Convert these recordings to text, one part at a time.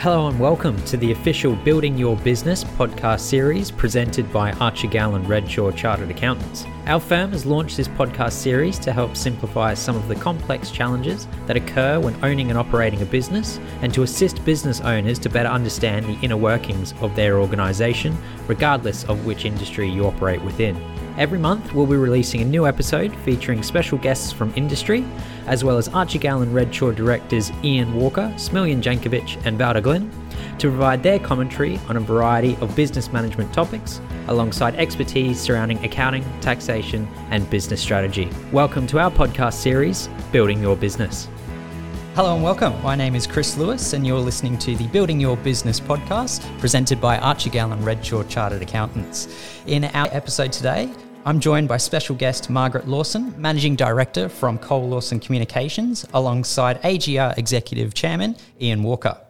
Hello and welcome to the official Building Your Business podcast series presented by Archer and Redshaw Chartered Accountants. Our firm has launched this podcast series to help simplify some of the complex challenges that occur when owning and operating a business and to assist business owners to better understand the inner workings of their organisation, regardless of which industry you operate within. Every month, we'll be releasing a new episode featuring special guests from industry, as well as Archer Gall and Redshaw directors Ian Walker, Smiljan Jankovic, and Valda Glenn, to provide their commentary on a variety of business management topics, alongside expertise surrounding accounting, taxation, and business strategy. Welcome to our podcast series, Building Your Business. Hello and welcome. My name is Chris Lewis, and you're listening to the Building Your Business podcast presented by Archie and Redshaw Chartered Accountants. In our episode today, I'm joined by special guest Margaret Lawson, Managing Director from Cole Lawson Communications, alongside AGR Executive Chairman Ian Walker.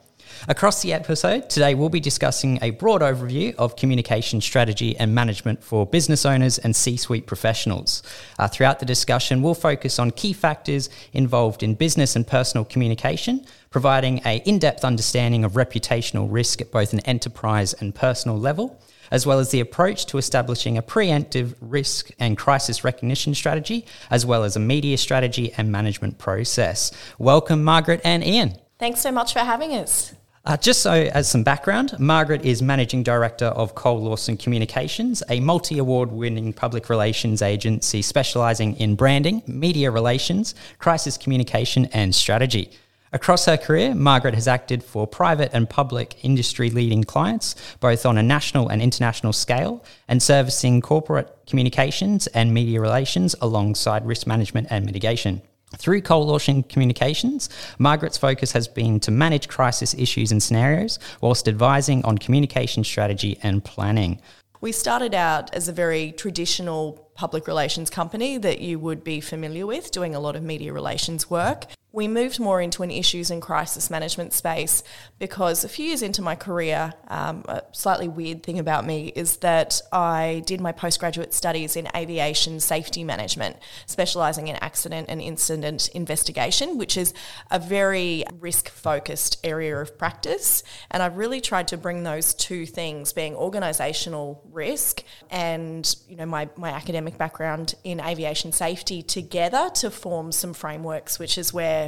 Across the episode, today we'll be discussing a broad overview of communication strategy and management for business owners and C suite professionals. Uh, throughout the discussion, we'll focus on key factors involved in business and personal communication, providing a in-depth understanding of reputational risk at both an enterprise and personal level, as well as the approach to establishing a preemptive risk and crisis recognition strategy, as well as a media strategy and management process. Welcome, Margaret and Ian. Thanks so much for having us. Uh, just so as some background, Margaret is Managing Director of Cole Lawson Communications, a multi award winning public relations agency specialising in branding, media relations, crisis communication, and strategy. Across her career, Margaret has acted for private and public industry leading clients, both on a national and international scale, and servicing corporate communications and media relations alongside risk management and mitigation. Through Cole Lawson Communications, Margaret's focus has been to manage crisis issues and scenarios whilst advising on communication strategy and planning. We started out as a very traditional public relations company that you would be familiar with, doing a lot of media relations work we moved more into an issues and crisis management space because a few years into my career, um, a slightly weird thing about me is that I did my postgraduate studies in aviation safety management, specialising in accident and incident investigation, which is a very risk focused area of practice. And I've really tried to bring those two things, being organisational risk and you know my, my academic background in aviation safety, together to form some frameworks, which is where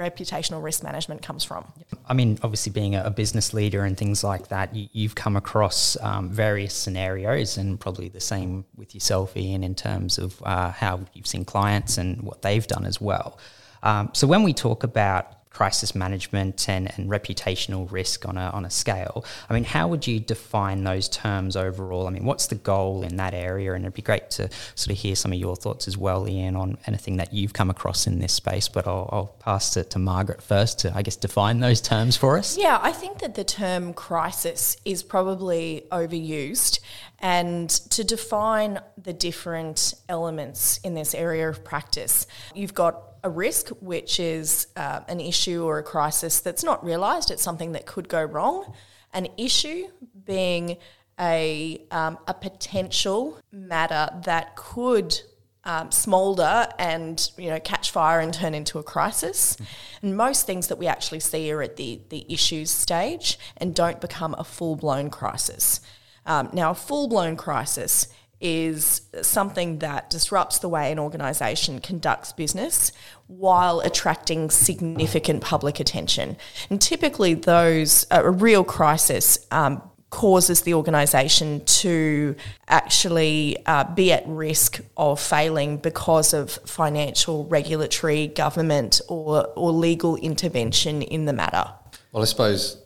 reputational risk management comes from. I mean, obviously, being a, business leader and things like that, you, have come across um, various scenarios, and probably the same with yourself, Ian, in terms of uh, how you've seen clients and what they've done as well. Um, so, when we talk about crisis management and, and reputational risk on a, on a scale. I mean, how would you define those terms overall? I mean, what's the goal in that area? And it'd be great to sort of hear some of your thoughts as well, Ian, on anything that you've come across in this space. But I'll, I'll pass it to Margaret first to, I guess, define those terms for us. Yeah, I think that the term crisis is probably overused. And to define the different elements in this area of practice, you've got a risk, which is uh, an issue or a crisis that's not realised. It's something that could go wrong. An issue being a, um, a potential matter that could um, smoulder and you know catch fire and turn into a crisis. And most things that we actually see are at the the issues stage and don't become a full blown crisis. Um, now, a full blown crisis is something that disrupts the way an organisation conducts business while attracting significant public attention. And typically, those a real crisis um, causes the organisation to actually uh, be at risk of failing because of financial, regulatory, government, or or legal intervention in the matter. Well, I suppose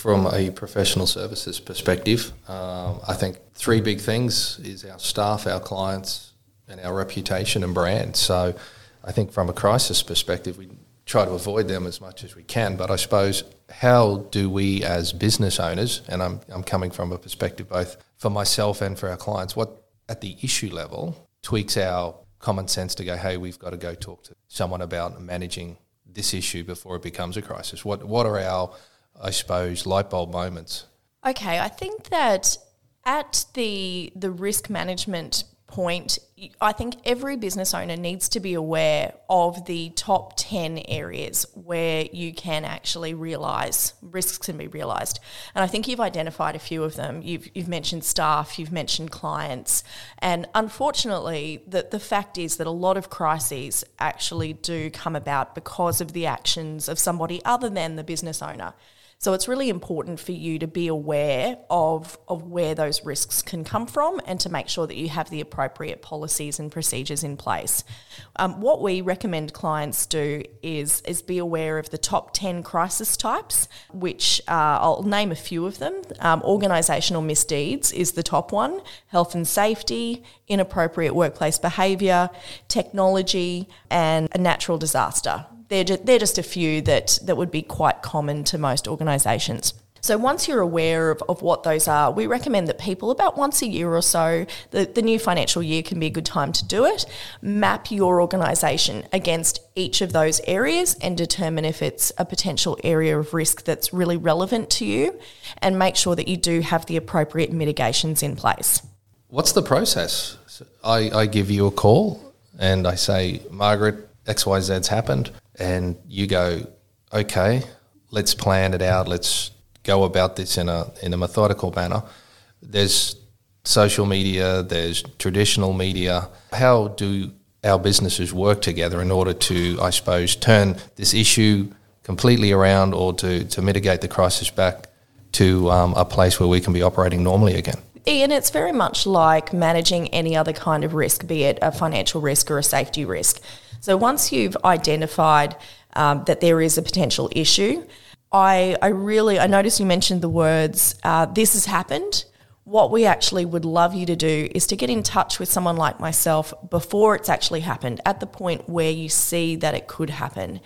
from a professional services perspective, um, I think three big things is our staff, our clients, and our reputation and brand. So I think from a crisis perspective, we try to avoid them as much as we can. But I suppose how do we as business owners, and I'm, I'm coming from a perspective both for myself and for our clients, what at the issue level tweaks our common sense to go, hey, we've got to go talk to someone about managing this issue before it becomes a crisis? What, what are our I suppose, light bulb moments? Okay, I think that at the the risk management point, I think every business owner needs to be aware of the top 10 areas where you can actually realize risks can be realized. And I think you've identified a few of them. You've, you've mentioned staff, you've mentioned clients. And unfortunately, the, the fact is that a lot of crises actually do come about because of the actions of somebody other than the business owner. So it's really important for you to be aware of, of where those risks can come from and to make sure that you have the appropriate policies and procedures in place. Um, what we recommend clients do is, is be aware of the top 10 crisis types, which uh, I'll name a few of them. Um, organisational misdeeds is the top one, health and safety, inappropriate workplace behaviour, technology, and a natural disaster they're just, they're just a few that, that would be quite common to most organisations. So once you're aware of, of what those are, we recommend that people about once a year or so, the, the new financial year can be a good time to do it, map your organisation against each of those areas and determine if it's a potential area of risk that's really relevant to you and make sure that you do have the appropriate mitigations in place. What's the process? I, I give you a call and I say, Margaret, XYZ's happened and you go, okay, let's plan it out. Let's go about this in a in a methodical manner. There's social media. There's traditional media. How do our businesses work together in order to, I suppose, turn this issue completely around or to, to mitigate the crisis back to um, a place where we can be operating normally again? Ian, it's very much like managing any other kind of risk, be it a financial risk or a safety risk. So once you've identified um, that there is a potential issue, I, I really I noticed you mentioned the words uh, "this has happened." What we actually would love you to do is to get in touch with someone like myself before it's actually happened, at the point where you see that it could happen.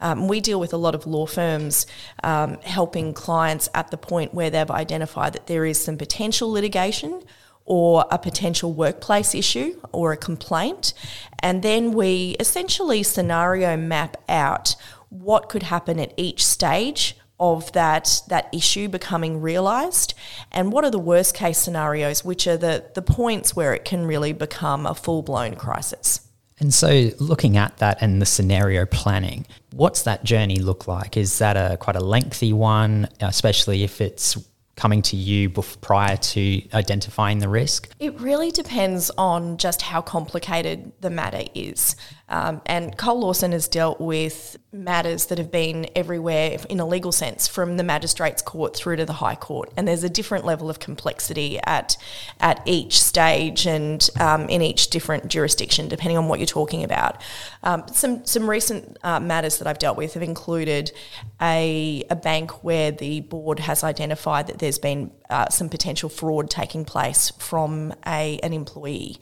Um, we deal with a lot of law firms um, helping clients at the point where they've identified that there is some potential litigation or a potential workplace issue or a complaint. And then we essentially scenario map out what could happen at each stage of that that issue becoming realized and what are the worst case scenarios which are the the points where it can really become a full-blown crisis and so looking at that and the scenario planning what's that journey look like is that a quite a lengthy one especially if it's coming to you prior to identifying the risk? It really depends on just how complicated the matter is. Um, and Cole Lawson has dealt with matters that have been everywhere in a legal sense, from the magistrates court through to the high court. And there's a different level of complexity at at each stage and um, in each different jurisdiction, depending on what you're talking about. Um, some some recent uh, matters that I've dealt with have included a, a bank where the board has identified that there's been uh, some potential fraud taking place from a an employee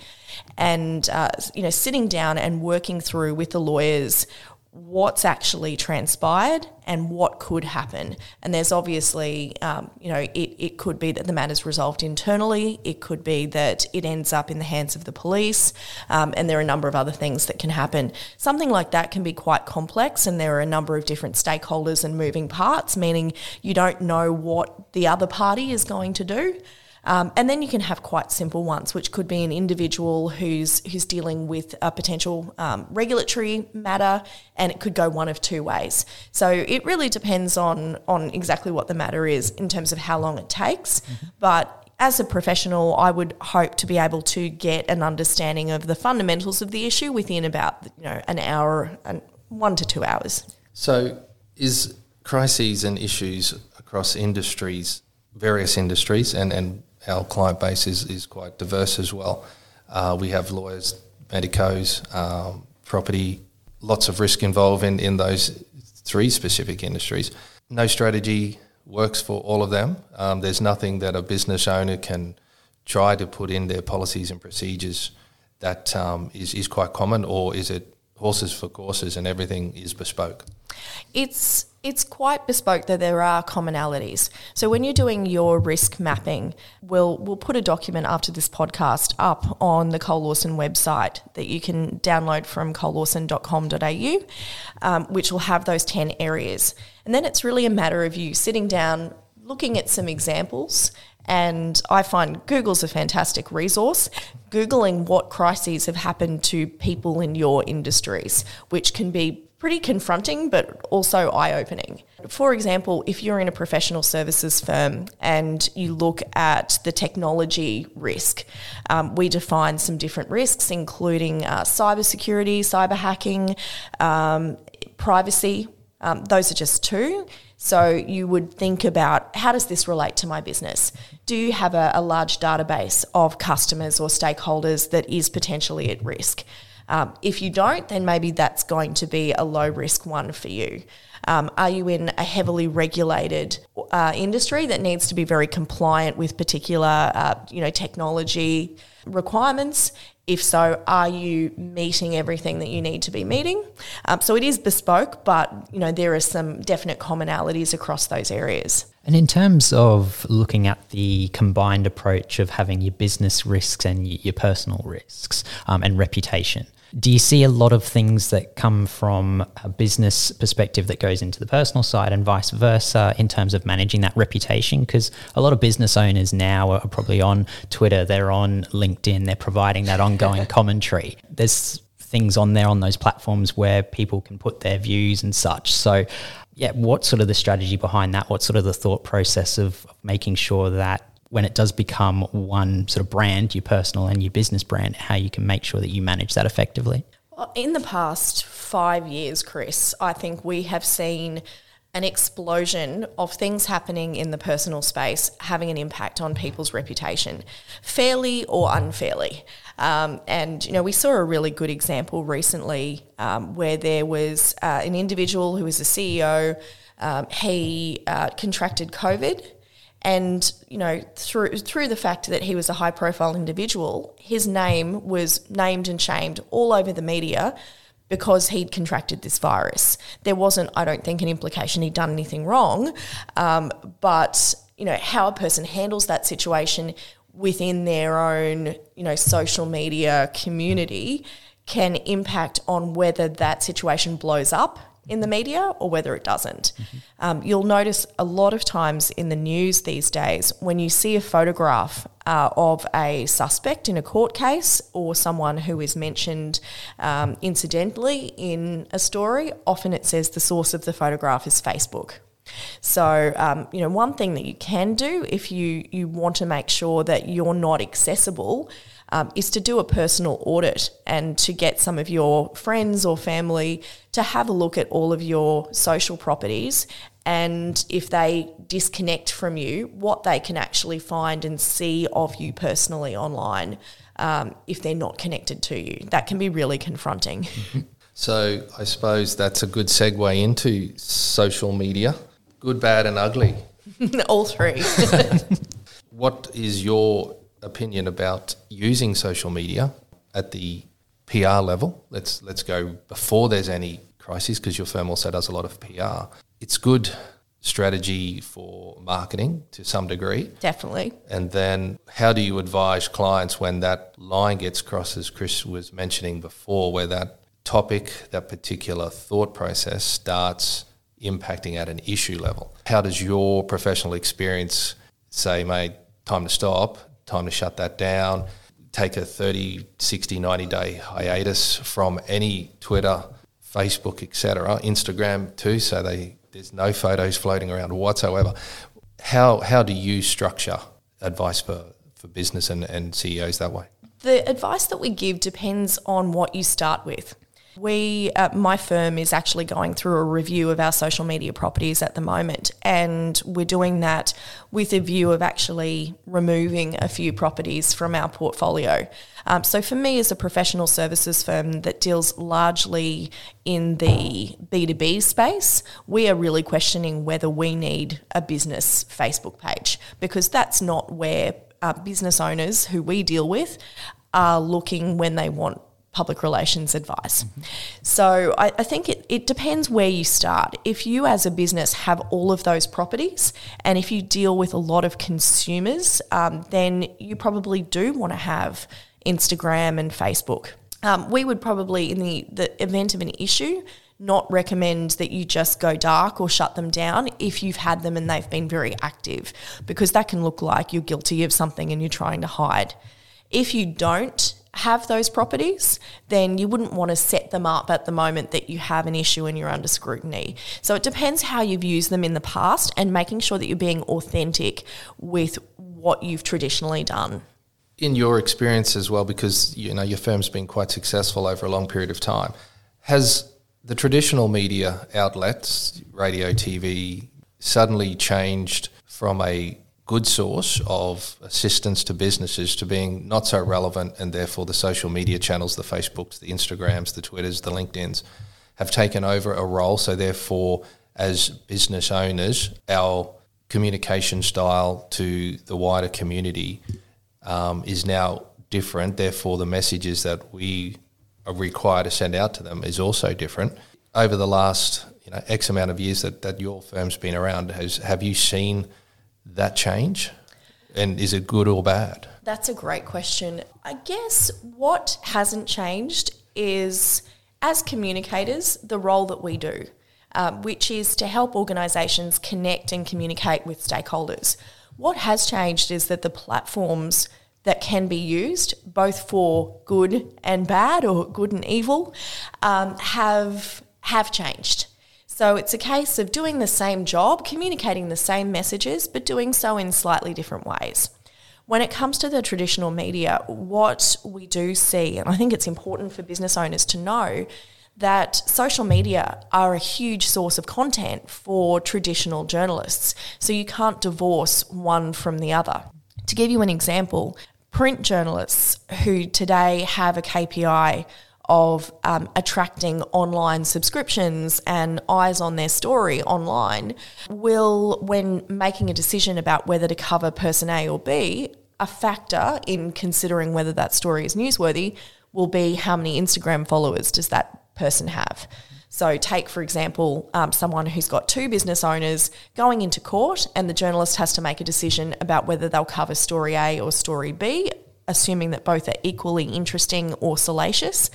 and uh, you know sitting down and working through with the lawyers what's actually transpired and what could happen. And there's obviously, um, you know, it, it could be that the matter's resolved internally, it could be that it ends up in the hands of the police, um, and there are a number of other things that can happen. Something like that can be quite complex, and there are a number of different stakeholders and moving parts, meaning you don't know what the other party is going to do. Um, and then you can have quite simple ones, which could be an individual who's who's dealing with a potential um, regulatory matter, and it could go one of two ways. So it really depends on on exactly what the matter is in terms of how long it takes. Mm-hmm. But as a professional, I would hope to be able to get an understanding of the fundamentals of the issue within about you know an hour and one to two hours. So, is crises and issues across industries, various industries, and, and our client base is, is quite diverse as well. Uh, we have lawyers, medicos, um, property, lots of risk involved in, in those three specific industries. No strategy works for all of them. Um, there's nothing that a business owner can try to put in their policies and procedures that um, is is, quite common, or is it horses for courses and everything is bespoke? It's it's quite bespoke, that there are commonalities. So when you're doing your risk mapping, we'll we'll put a document after this podcast up on the Cole Lawson website that you can download from colelawson.com.au, um, which will have those ten areas. And then it's really a matter of you sitting down, looking at some examples, and I find Google's a fantastic resource. Googling what crises have happened to people in your industries, which can be pretty confronting but also eye opening. For example, if you're in a professional services firm and you look at the technology risk, um, we define some different risks, including uh, cybersecurity, cyber hacking, um, privacy. Um, those are just two. So you would think about how does this relate to my business? Do you have a, a large database of customers or stakeholders that is potentially at risk? Um, if you don't, then maybe that's going to be a low risk one for you. Um, are you in a heavily regulated uh, industry that needs to be very compliant with particular, uh, you know, technology requirements? If so, are you meeting everything that you need to be meeting? Um, so it is bespoke, but you know there are some definite commonalities across those areas. And in terms of looking at the combined approach of having your business risks and your personal risks um, and reputation, do you see a lot of things that come from a business perspective that goes into the personal side and vice versa in terms of managing that reputation? Because a lot of business owners now are probably on Twitter, they're on LinkedIn, they're providing that ongoing commentary. There's things on there on those platforms where people can put their views and such. So, yeah, what's sort of the strategy behind that? What's sort of the thought process of making sure that when it does become one sort of brand, your personal and your business brand, how you can make sure that you manage that effectively? In the past five years, Chris, I think we have seen an explosion of things happening in the personal space having an impact on people's reputation, fairly or unfairly. Um, and you know, we saw a really good example recently um, where there was uh, an individual who was a CEO. Um, he uh, contracted COVID and you know through through the fact that he was a high profile individual his name was named and shamed all over the media because he'd contracted this virus. There wasn't i don't think an implication he'd done anything wrong um, but you know how a person handles that situation within their own you know social media community can impact on whether that situation blows up in the media or whether it doesn't. Mm-hmm. Um, you'll notice a lot of times in the news these days when you see a photograph uh, of a suspect in a court case or someone who is mentioned um, incidentally in a story, often it says the source of the photograph is Facebook. So, um, you know, one thing that you can do if you, you want to make sure that you're not accessible um, is to do a personal audit and to get some of your friends or family to have a look at all of your social properties and if they disconnect from you, what they can actually find and see of you personally online um, if they're not connected to you. That can be really confronting. So I suppose that's a good segue into social media good, bad, and ugly. all three. what is your opinion about using social media at the PR level. Let's let's go before there's any crisis because your firm also does a lot of PR. It's good strategy for marketing to some degree. Definitely. And then how do you advise clients when that line gets crossed as Chris was mentioning before where that topic, that particular thought process starts impacting at an issue level? How does your professional experience say, mate, time to stop, time to shut that down, take a 30, 60, 90 day hiatus from any Twitter, Facebook, etc., Instagram too, so they there's no photos floating around whatsoever. How how do you structure advice for, for business and, and CEOs that way? The advice that we give depends on what you start with. We, uh, my firm is actually going through a review of our social media properties at the moment, and we're doing that with a view of actually removing a few properties from our portfolio. Um, so, for me, as a professional services firm that deals largely in the B2B space, we are really questioning whether we need a business Facebook page because that's not where uh, business owners who we deal with are looking when they want public relations advice. Mm-hmm. So I, I think it, it depends where you start. If you as a business have all of those properties and if you deal with a lot of consumers, um, then you probably do want to have Instagram and Facebook. Um, we would probably, in the, the event of an issue, not recommend that you just go dark or shut them down if you've had them and they've been very active, because that can look like you're guilty of something and you're trying to hide. If you don't have those properties, then you wouldn't want to set them up at the moment that you have an issue and you're under scrutiny. So it depends how you've used them in the past and making sure that you're being authentic with what you've traditionally done. In your experience as well, because you know your firm's been quite successful over a long period of time, has the traditional media outlets, radio, TV, suddenly changed from a good source of assistance to businesses to being not so relevant, and therefore the social media channels, the Facebooks, the Instagrams, the Twitters, the LinkedIn's, have taken over a role. So therefore, as business owners, our communication style to the wider community um, is now different. Therefore, the messages that we are required to send out to them is also different. Over the last you know X amount of years that, that your firm's been around, has have you seen that change? And is it good or bad? That's a great question. I guess what hasn't changed is, as communicators, the role that we do, um, which is to help organisations connect and communicate with stakeholders. What has changed is that the platforms that can be used, both for good and bad or good and evil, um, have have changed. So it's a case of doing the same job, communicating the same messages, but doing so in slightly different ways. When it comes to the traditional media, what we do see, and I think it's important for business owners to know, that social media are a huge source of content for traditional journalists. So you can't divorce one from the other. To give you an example, print journalists who today have a KPI of um, attracting online subscriptions and eyes on their story online will, when making a decision about whether to cover person A or B, a factor in considering whether that story is newsworthy will be how many Instagram followers does that person have. So, take for example, um, someone who's got two business owners going into court, and the journalist has to make a decision about whether they'll cover story A or story B assuming that both are equally interesting or salacious.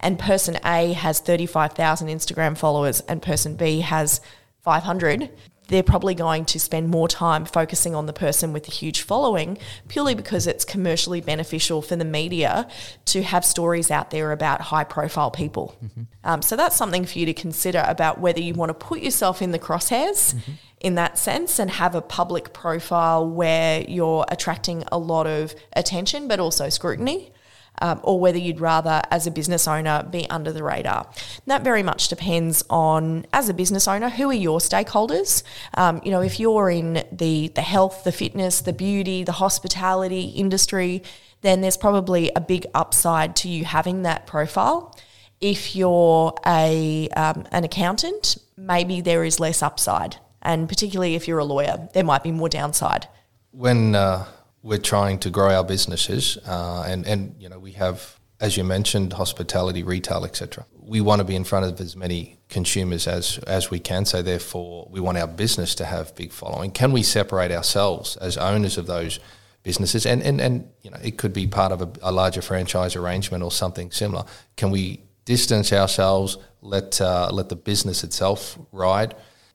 And person A has 35,000 Instagram followers and person B has 500, they're probably going to spend more time focusing on the person with a huge following purely because it's commercially beneficial for the media to have stories out there about high profile people. Mm-hmm. Um, so that's something for you to consider about whether you want to put yourself in the crosshairs. Mm-hmm in that sense and have a public profile where you're attracting a lot of attention but also scrutiny. Um, or whether you'd rather, as a business owner, be under the radar. That very much depends on, as a business owner, who are your stakeholders. Um, you know, if you're in the the health, the fitness, the beauty, the hospitality industry, then there's probably a big upside to you having that profile. If you're a um, an accountant, maybe there is less upside and particularly if you're a lawyer, there might be more downside. When uh, we're trying to grow our businesses, uh, and and you know we have, as you mentioned, hospitality, retail, etc. We want to be in front of as many consumers as as we can. So therefore, we want our business to have big following. Can we separate ourselves as owners of those? businesses and, and, and you know it could be part of a, a larger franchise arrangement or something similar can we distance ourselves let uh, let the business itself ride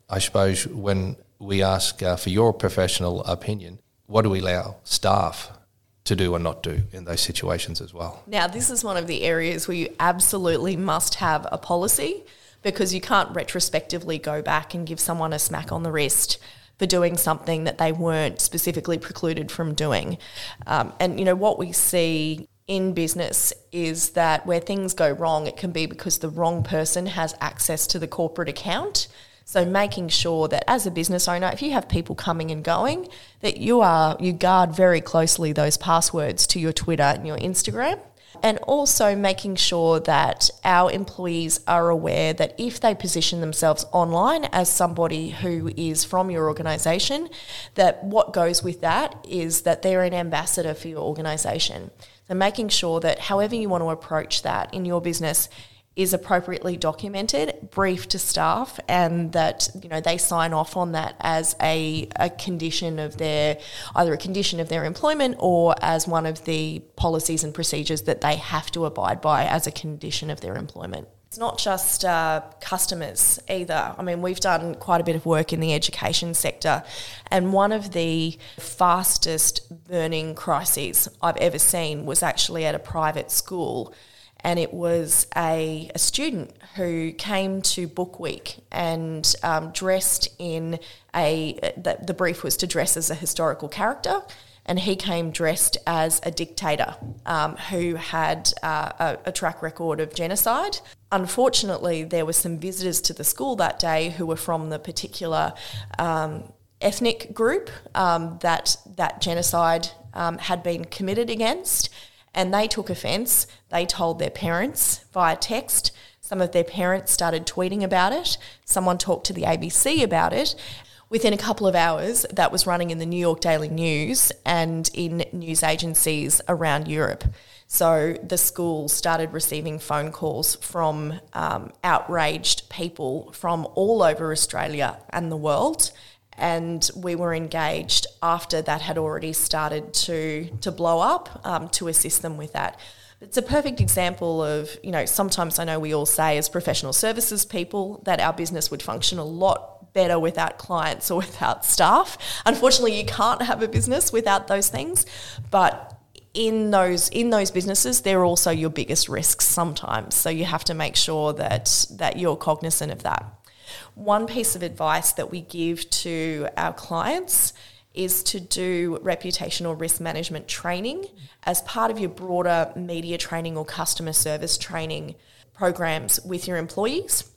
I suppose when we ask uh, for your professional opinion, what do we allow staff to do and not do in those situations as well? Now, this is one of the areas where you absolutely must have a policy because you can't retrospectively go back and give someone a smack on the wrist for doing something that they weren't specifically precluded from doing. Um, and, you know, what we see in business is that where things go wrong, it can be because the wrong person has access to the corporate account so making sure that as a business owner, if you have people coming and going, that you are you guard very closely those passwords to your Twitter and your Instagram. And also making sure that our employees are aware that if they position themselves online as somebody who is from your organisation, that what goes with that is that they're an ambassador for your organisation. So making sure that however you want to approach that in your business, is appropriately documented, briefed to staff, and that you know they sign off on that as a, a condition of their either a condition of their employment or as one of the policies and procedures that they have to abide by as a condition of their employment. It's not just uh, customers either. I mean, we've done quite a bit of work in the education sector, and one of the fastest burning crises I've ever seen was actually at a private school. And it was a, a student who came to Book Week and um, dressed in a, the, the brief was to dress as a historical character and he came dressed as a dictator um, who had uh, a, a, track record of genocide. Unfortunately, there were some visitors to the school that day who were from the particular um, ethnic group um, that that genocide um, had been committed against, and they took offence. They told their parents via text. Some of their parents started tweeting about it. Someone talked to the ABC about it, within a couple of hours, that was running in the New York Daily News and in news agencies around Europe. So the school started receiving phone calls from um, outraged people from all over Australia and the world. And we were engaged after that had already started to, to blow up um, to assist them with that. It's a perfect example of, you know, sometimes I know we all say as professional services people that our business would function a lot better without clients or without staff. Unfortunately, you can't have a business without those things, but in those in those businesses they're also your biggest risks sometimes so you have to make sure that that you're cognizant of that one piece of advice that we give to our clients is to do reputational risk management training as part of your broader media training or customer service training programs with your employees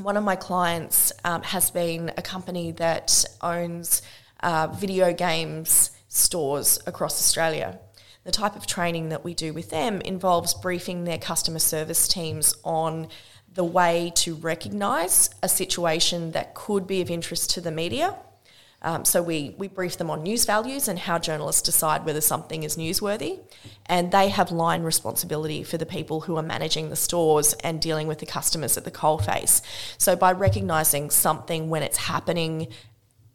one of my clients um, has been a company that owns uh, video games stores across Australia. The type of training that we do with them involves briefing their customer service teams on the way to recognise a situation that could be of interest to the media um, so we, we brief them on news values and how journalists decide whether something is newsworthy. And they have line responsibility for the people who are managing the stores and dealing with the customers at the coalface. So by recognising something when it's happening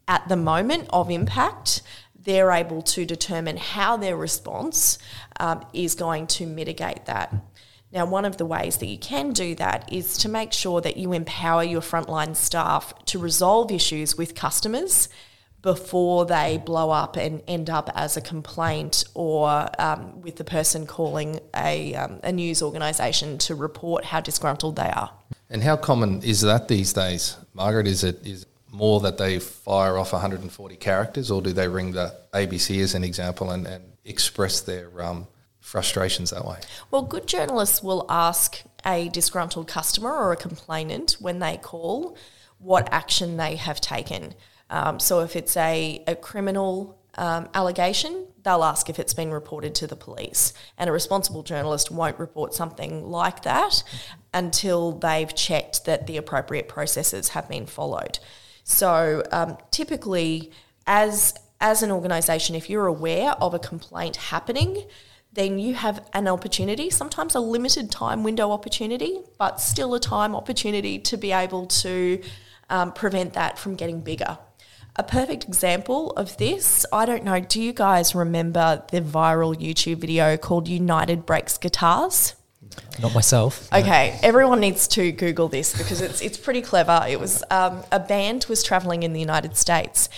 at the moment of impact, they're able to determine how their response um, is going to mitigate that. Now, one of the ways that you can do that is to make sure that you empower your frontline staff to resolve issues with customers before they blow up and end up as a complaint or um, with the person calling a, um, a news organisation to report how disgruntled they are. And how common is that these days, Margaret? Is it is more that they fire off 140 characters, or do they ring the ABC as an example and, and express their um, frustrations that way? Well, good journalists will ask a disgruntled customer or a complainant when they call what action they have taken. Um, so if it's a, a criminal um, allegation, they'll ask if it's been reported to the police. And a responsible journalist won't report something like that until they've checked that the appropriate processes have been followed. So um, typically, as as an organisation, if you're aware of a complaint happening, then you have an opportunity, sometimes a limited time window opportunity, but still a time opportunity to be able to um, prevent that from getting bigger. A perfect example of this, I don't know, do you guys remember the viral YouTube video called United Breaks Guitars? Not myself. Okay, everyone needs to Google this because it's it's pretty clever. It was um, a band was traveling in the United States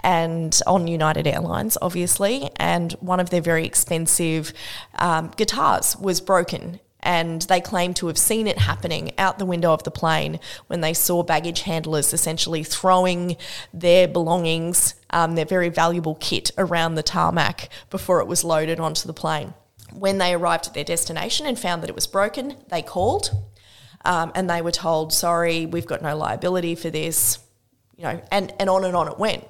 and on United Airlines, obviously, and one of their very expensive um, guitars was broken and they claim to have seen it happening out the window of the plane when they saw baggage handlers essentially throwing their belongings, um, their very valuable kit, around the tarmac before it was loaded onto the plane. When they arrived at their destination and found that it was broken, they called um, and they were told, sorry, we've got no liability for this, you know, and, and on and on it went.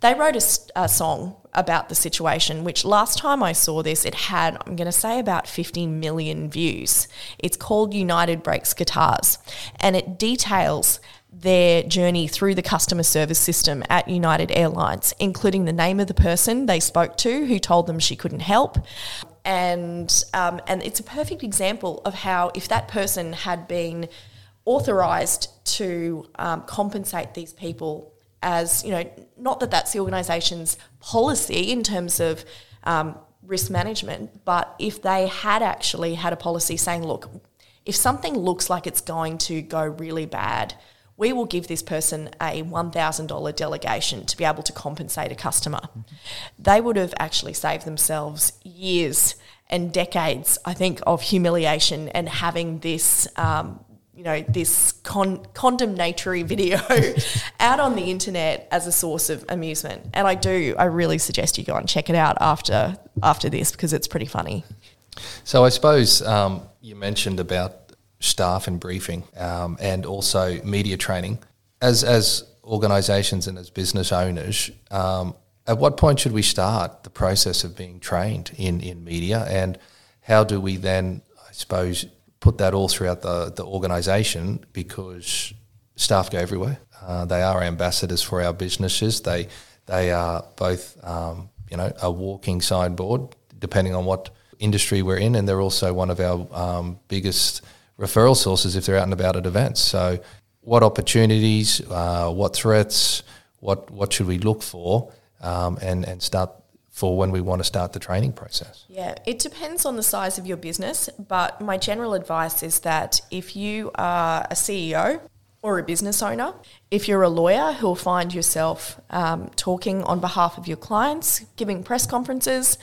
They wrote a, a, song about the situation, which last time I saw this, it had, I'm going to say, about 50 million views. It's called United Breaks Guitars, and it details their journey through the customer service system at United Airlines, including the name of the person they spoke to who told them she couldn't help. And, um, and it's a perfect example of how, if that person had been authorised to um, compensate these people as you know, not that that's the organisation's policy in terms of um, risk management, but if they had actually had a policy saying, look, if something looks like it's going to go really bad, we will give this person a $1,000 delegation to be able to compensate a customer. They would have actually saved themselves years and decades, I think, of humiliation and having this. Um, you know this con- condemnatory video out on the internet as a source of amusement and i do i really suggest you go and check it out after after this because it's pretty funny so i suppose um, you mentioned about staff and briefing um, and also media training. As, as organisations and as business owners, um, at what point should we start the process of being trained in, in media and how do we then, I suppose, put that all throughout the, the organisation because staff go everywhere. Uh, they are ambassadors for our businesses. They, they are both, um, you know, a walking signboard, depending on what industry we're in, and they're also one of our um, biggest – referral sources if they're out and about at events. So, what opportunities, uh, what threats, what what should we look for, um, and and start for when we want to start the training process? Yeah, it depends on the size of your business, but my general advice is that if you are a CEO or a business owner, if you're a lawyer who'll find yourself um, talking on behalf of your clients, giving press conferences,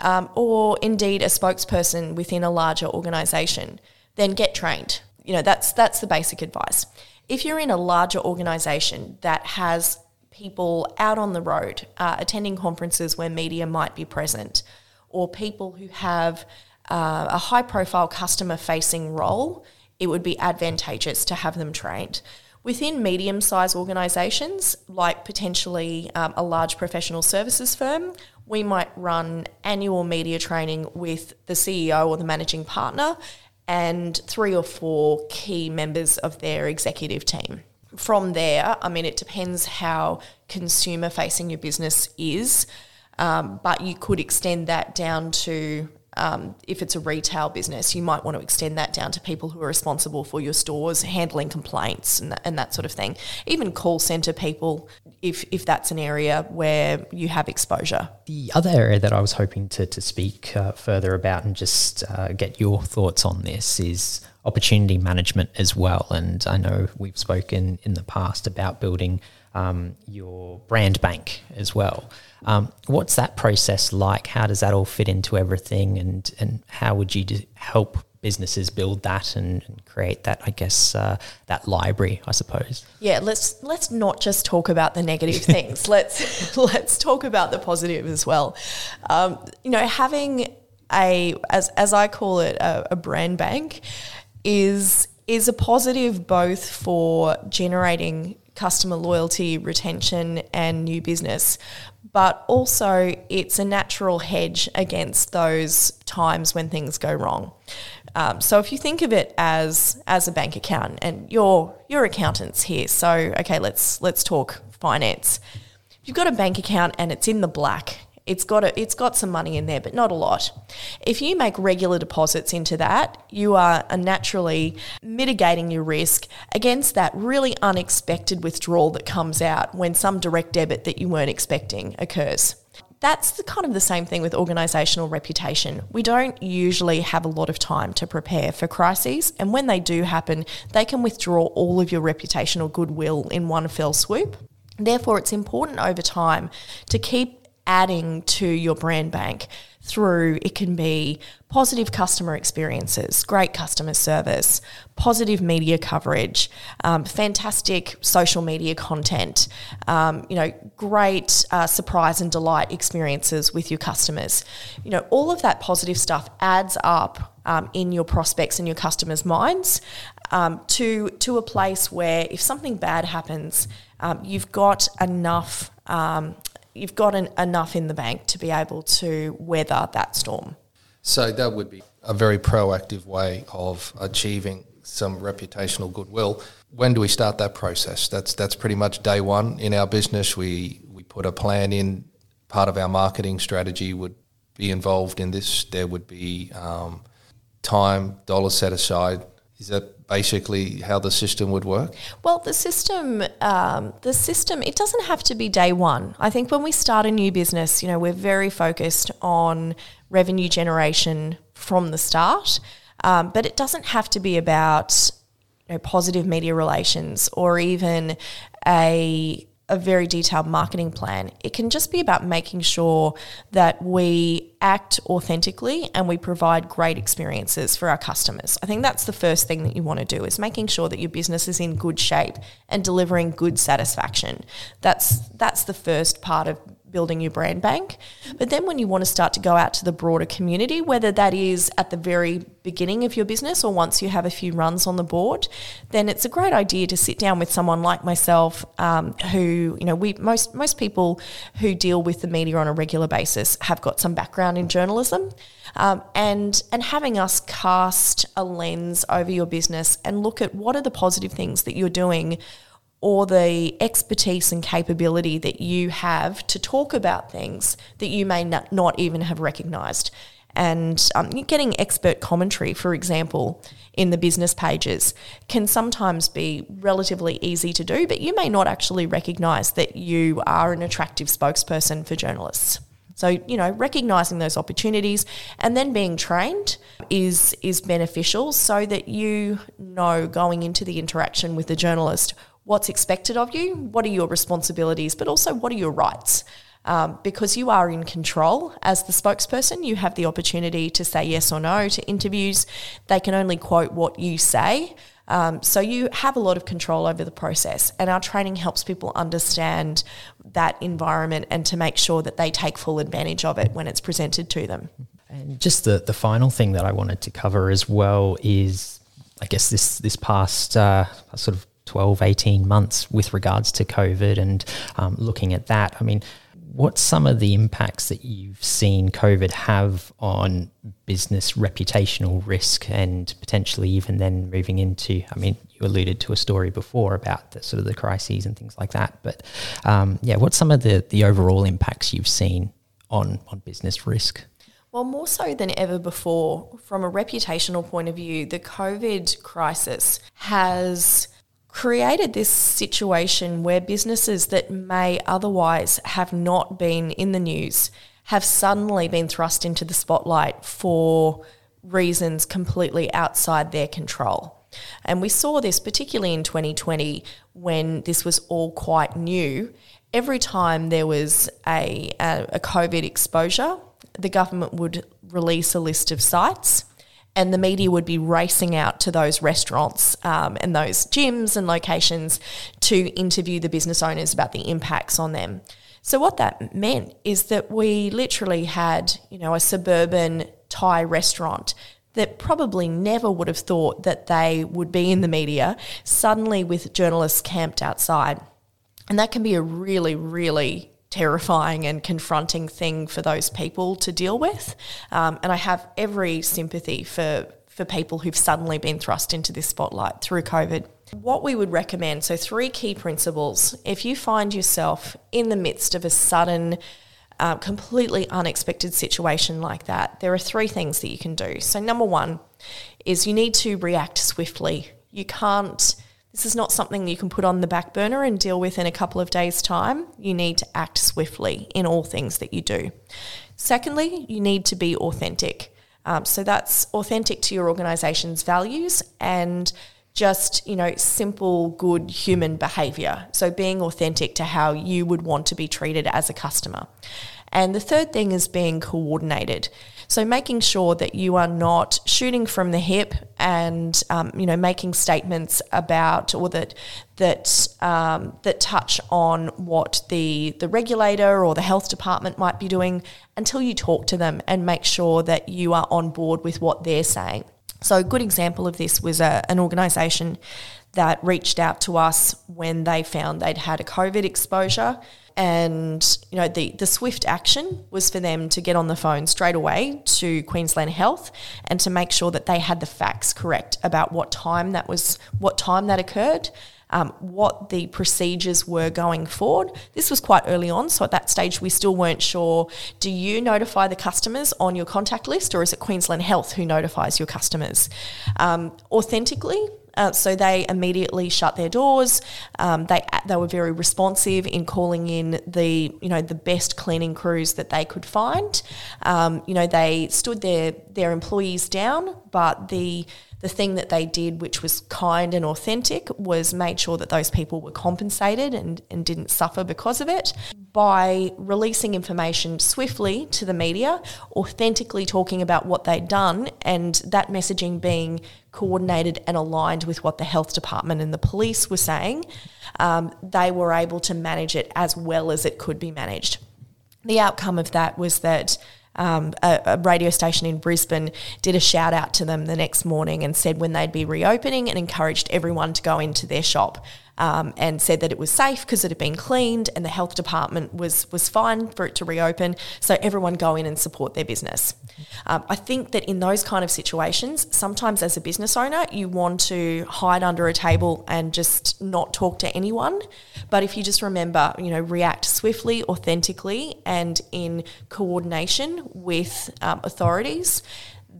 um, or indeed a spokesperson within a larger organisation then get trained. You know, that's that's the basic advice. If you're in a larger organization that has people out on the road uh, attending conferences where media might be present, or people who have uh, a high profile customer facing role, it would be advantageous to have them trained. Within medium sized organisations, like potentially um, a large professional services firm, we might run annual media training with the CEO or the managing partner and three or four key members of their executive team. From there, I mean, it depends how consumer facing your business is, um, but you could extend that down to um, if it's a retail business, you might want to extend that down to people who are responsible for your stores, handling complaints and that, and that sort of thing. Even call centre people, if, if that's an area where you have exposure. The other area that I was hoping to, to speak uh, further about and just uh, get your thoughts on this is opportunity management as well. And I know we've spoken in the past about building um, your brand bank as well. Um, what's that process like? How does that all fit into everything? And, and how would you help businesses build that and, and create that I guess uh, that library I suppose yeah let's let's not just talk about the negative things let's let's talk about the positive as well um, you know having a as as I call it a, a brand bank is is a positive both for generating customer loyalty, retention, and new business. But also, it's a natural hedge against those times when things go wrong. Um, so if you think of it as as a bank account, and you're you're accountants here, so okay, let's let's talk finance. You've got a bank account and it's in the black, it's got a, it's got some money in there, but not a lot. If you make regular deposits into that, you are naturally mitigating your risk against that really unexpected withdrawal that comes out when some direct debit that you weren't expecting occurs that's the kind of the same thing with organisational reputation. We don't usually have a lot of time to prepare for crises, and when they do happen, they can withdraw all of your reputational goodwill in one fell swoop. Therefore, it's important over time to keep adding to your brand bank through it can be positive customer experiences, great customer service, positive media coverage, um, fantastic social media content, um, you know, great uh, surprise and delight experiences with your customers. You know, all of that positive stuff adds up um, in your prospects and your customers' minds um, to to a place where if something bad happens, um, you've got enough um, you've got an, enough in the bank to be able to weather that storm. So that would be a very proactive way of achieving some reputational goodwill. When do we start that process? That's that's pretty much day one in our business. We we put a plan in. Part of our marketing strategy would be involved in this. There would be um, time, dollars set aside. Is that basically how the system would work? Well, the system, um, the system, it doesn't have to be day one. I think when we start a new business, you know, we're very focused on revenue generation from the start. Um, but it doesn't have to be about you know, positive media relations or even a a very detailed marketing plan. It can just be about making sure that we act authentically and we provide great experiences for our customers. I think that's the first thing that you want to do is making sure that your business is in good shape and delivering good satisfaction. That's that's the first part of building your brand bank. But then when you want to start to go out to the broader community, whether that is at the very beginning of your business or once you have a few runs on the board, then it's a great idea to sit down with someone like myself, um, who you know we most most people who deal with the media on a regular basis have got some background in journalism. Um, and and having us cast a lens over your business and look at what are the positive things that you're doing or the expertise and capability that you have to talk about things that you may not, even have recognized. And um, getting expert commentary, for example, in the business pages can sometimes be relatively easy to do, but you may not actually recognize that you are an attractive spokesperson for journalists. So, you know, recognizing those opportunities and then being trained is is beneficial so that you know going into the interaction with the journalist what's expected of you, what are your responsibilities, but also what are your rights. Um, because you are in control as the spokesperson, you have the opportunity to say yes or no to interviews. They can only quote what you say. Um, so you have a lot of control over the process, and our training helps people understand that environment and to make sure that they take full advantage of it when it's presented to them. And just the, the final thing that I wanted to cover as well is, I guess this this past uh, sort of 12, 18 months with regards to COVID and um, looking at that. I mean, what's some of the impacts that you've seen COVID have on business reputational risk and potentially even then moving into, I mean, you alluded to a story before about the sort of the crises and things like that. But um, yeah, what's some of the, the overall impacts you've seen on, on business risk? Well, more so than ever before, from a reputational point of view, the COVID crisis has created this situation where businesses that may otherwise have not been in the news have suddenly been thrust into the spotlight for reasons completely outside their control. And we saw this particularly in 2020 when this was all quite new. Every time there was a, a, a COVID exposure, the government would release a list of sites and the media would be racing out to those restaurants um, and those gyms and locations to interview the business owners about the impacts on them. So what that meant is that we literally had, you know, a suburban Thai restaurant that probably never would have thought that they would be in the media, suddenly with journalists camped outside. And that can be a really, really terrifying and confronting thing for those people to deal with. Um, and I have every sympathy for for people who've suddenly been thrust into this spotlight through COVID. What we would recommend so, three key principles. If you find yourself in the midst of a sudden, uh, completely unexpected situation like that, there are three things that you can do. So, number one is you need to react swiftly. You can't this is not something you can put on the back burner and deal with in a couple of days' time. You need to act swiftly in all things that you do. Secondly, you need to be authentic. Um, so that's authentic to your organization's values and just you know simple good human behavior so being authentic to how you would want to be treated as a customer and the third thing is being coordinated so making sure that you are not shooting from the hip and um, you know making statements about or that that um, that touch on what the the regulator or the health department might be doing until you talk to them and make sure that you are on board with what they're saying. So a good example of this was a, an organisation that reached out to us when they found they'd had a COVID exposure and you know the the swift action was for them to get on the phone straight away to Queensland Health and to make sure that they had the facts correct about what time that was what time that occurred um, what the procedures were going forward. This was quite early on, so at that stage we still weren't sure. Do you notify the customers on your contact list, or is it Queensland Health who notifies your customers? Um, authentically, Uh, so they immediately shut their doors. Um, they they were very responsive in calling in the you know the best cleaning crews that they could find. Um, you know they stood their their employees down, but the the thing that they did, which was kind and authentic, was made sure that those people were compensated and, and didn't suffer because of it. By releasing information swiftly to the media, authentically talking about what they'd done, and that messaging being coordinated and aligned with what the health department and the police were saying, um, they were able to manage it as well as it could be managed. The outcome of that was that um, a, a, radio station in Brisbane did a shout out to them the next morning and said when they'd be reopening and encouraged everyone to go into their shop um, and said that it was safe because it had been cleaned and the health department was was fine for it to reopen. So everyone go in and support their business. Um, I think that in those kind of situations, sometimes as a business owner, you want to hide under a table and just not talk to anyone. But if you just remember, you know, react swiftly, authentically, and in coordination with um, authorities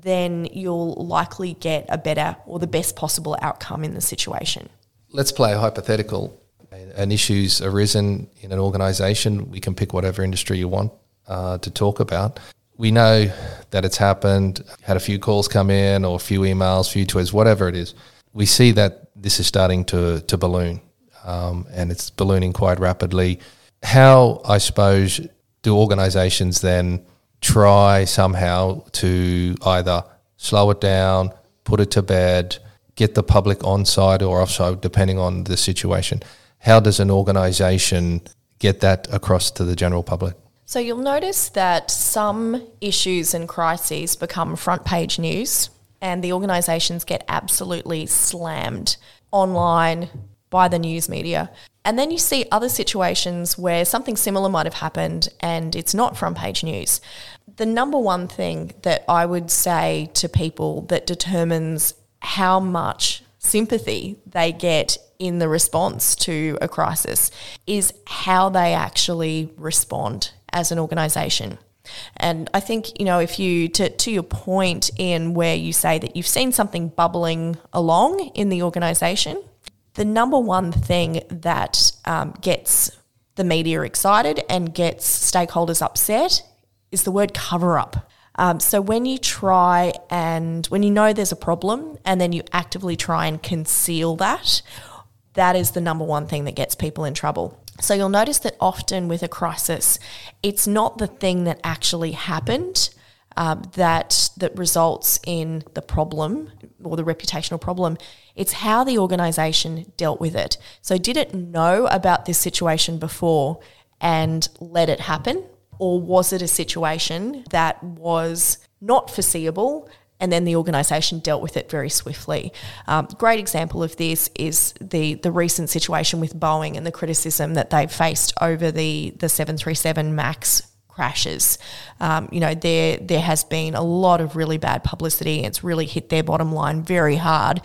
then you'll likely get a better or the best possible outcome in the situation let's play a hypothetical. An issue's arisen in an organisation. We can pick whatever industry you want uh, to talk about. We know that it's happened. Had a few calls come in, or a few emails, few tweets, whatever it is. We see that this is starting to to balloon, um, and it's ballooning quite rapidly. How, I suppose, do organisations then try somehow to either slow it down, put it to bed, get the public on side or offside, depending on the situation. How does an organisation get that across to the general public? So you'll notice that some issues and crises become front page news, and the organisations get absolutely slammed online by the news media. And then you see other situations where something similar might have happened and it's not front page news. The number one thing that I would say to people that determines how much sympathy they get in the response to a crisis is how they actually respond as an organization. And I think, you know, if you, to, to your point in where you say that you've seen something bubbling along in the organization, the number one thing that um, gets the media excited and gets stakeholders upset is the word cover up. Um, so when you try and when you know there's a problem and then you actively try and conceal that, that is the number one thing that gets people in trouble. So you'll notice that often with a crisis, it's not the thing that actually happened. Um, that that results in the problem or the reputational problem. It's how the organisation dealt with it. So did it know about this situation before and let it happen, or was it a situation that was not foreseeable and then the organisation dealt with it very swiftly. Um, great example of this is the the recent situation with Boeing and the criticism that they've faced over the the seven three seven Max crashes. Um, you know, there there has been a lot of really bad publicity. It's really hit their bottom line very hard.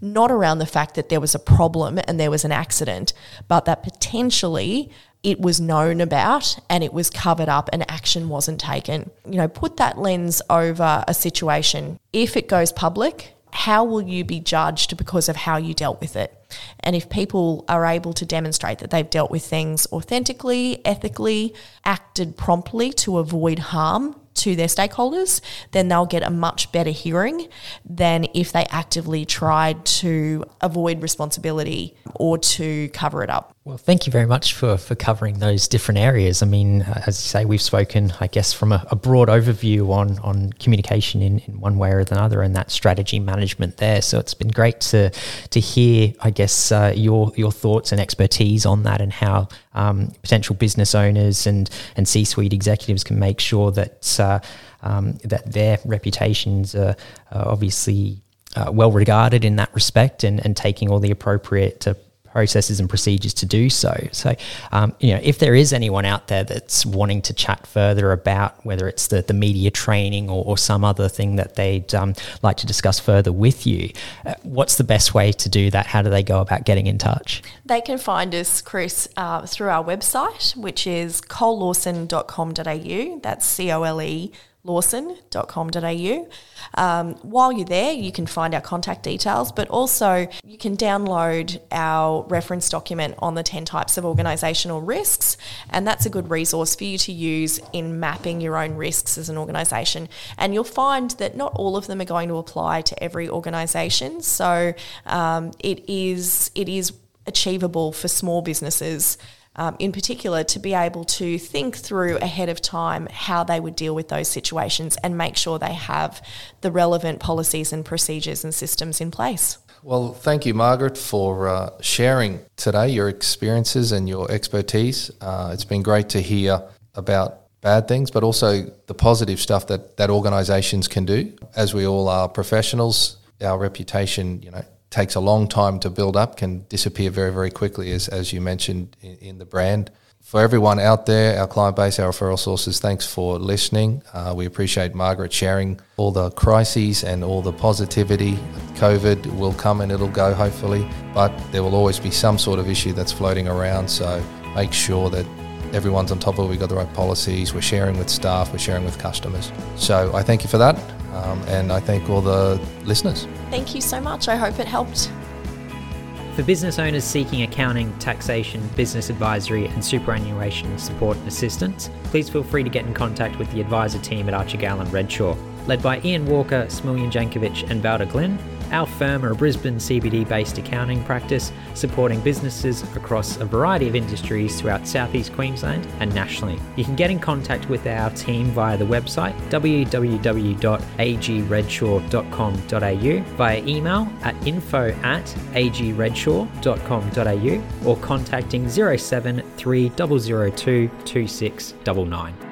Not around the fact that there was a problem and there was an accident, but that potentially it was known about and it was covered up and action wasn't taken. You know, put that lens over a situation. If it goes public, how will you be judged because of how you dealt with it? And if people are able to demonstrate that they've dealt with things authentically, ethically, acted promptly to avoid harm to their stakeholders, then they'll get a much better hearing than if they actively tried to avoid responsibility or to cover it up. Well, thank you very much for, for covering those different areas. I mean, as you say, we've spoken, I guess, from a, a broad overview on, on communication in, in one way or another and that strategy management there. So it's been great to to hear, I guess, uh, your your thoughts and expertise on that and how um, potential business owners and, and C suite executives can make sure that, uh, um, that their reputations are, are obviously uh, well regarded in that respect and, and taking all the appropriate uh, processes and procedures to do so. So, um, you know, if there is anyone out there that's wanting to chat further about whether it's the, the media training or, or some other thing that they'd um, like to discuss further with you, uh, what's the best way to do that? How do they go about getting in touch? They can find us, Chris, uh, through our website, which is colelawson.com.au. That's C O L E lawson.com.au. Um, while you're there, you can find our contact details, but also you can download our reference document on the 10 types of organisational risks, and that's a good resource for you to use in mapping your own risks as an organisation. And you'll find that not all of them are going to apply to every organisation, so um, it is it is achievable for small businesses um, in particular, to be able to think through ahead of time how they would deal with those situations and make sure they have the relevant policies and procedures and systems in place. Well, thank you, Margaret, for uh, sharing today your experiences and your expertise. Uh, it's been great to hear about bad things, but also the positive stuff that, that organisations can do. As we all are professionals, our reputation, you know, takes a long time to build up, can disappear very, very quickly, as, as you mentioned in, in the brand. For everyone out there, our client base, our referral sources, thanks for listening. Uh, we appreciate Margaret sharing all the crises and all the positivity. COVID will come and it'll go, hopefully, but there will always be some sort of issue that's floating around. So make sure that everyone's on top of it. We've got the right policies. We're sharing with staff. We're sharing with customers. So I thank you for that. Um, and I thank all the listeners. Thank you so much. I hope it helped. For business owners seeking accounting, taxation, business advisory, and superannuation support and assistance, please feel free to get in contact with the advisor team at Archer Gall and Redshaw. Led by Ian Walker, Smiljan Jankovic, and Valda Glynn, our firm are a Brisbane CBD based accounting practice supporting businesses across a variety of industries throughout southeast Queensland and nationally. You can get in contact with our team via the website www.agredshaw.com.au, via email at info at agredshaw.com.au, or contacting 073 002 2699.